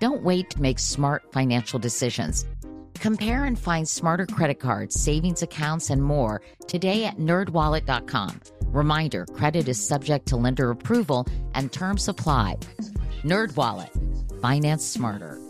Don't wait to make smart financial decisions. Compare and find smarter credit cards, savings accounts, and more today at nerdwallet.com. Reminder credit is subject to lender approval and terms apply. NerdWallet, finance smarter.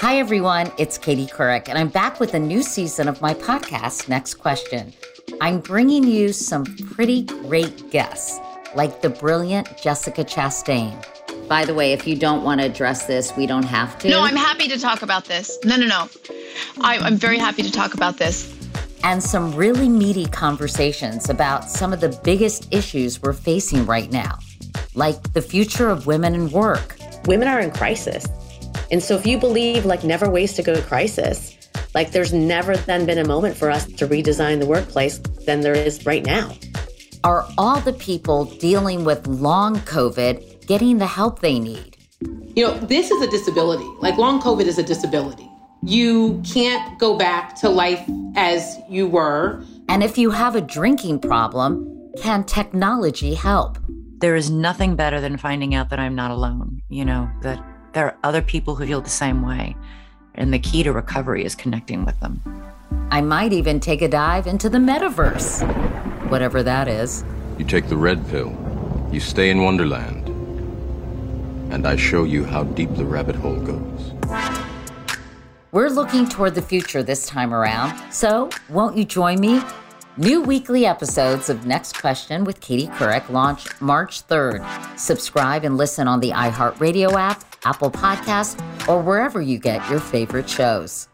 Hi, everyone. It's Katie Couric, and I'm back with a new season of my podcast, Next Question. I'm bringing you some pretty great guests, like the brilliant Jessica Chastain. By the way, if you don't want to address this, we don't have to. No, I'm happy to talk about this. No, no, no. I, I'm very happy to talk about this. And some really meaty conversations about some of the biggest issues we're facing right now, like the future of women in work. Women are in crisis. And so if you believe like never waste to go to crisis, like there's never then been a moment for us to redesign the workplace than there is right now. Are all the people dealing with long COVID getting the help they need? You know, this is a disability. Like long COVID is a disability. You can't go back to life as you were. And if you have a drinking problem, can technology help? There is nothing better than finding out that I'm not alone, you know, that there are other people who feel the same way. And the key to recovery is connecting with them. I might even take a dive into the metaverse, whatever that is. You take the red pill, you stay in Wonderland, and I show you how deep the rabbit hole goes. We're looking toward the future this time around, so won't you join me? New weekly episodes of Next Question with Katie Couric launch March 3rd. Subscribe and listen on the iHeartRadio app, Apple Podcast, or wherever you get your favorite shows.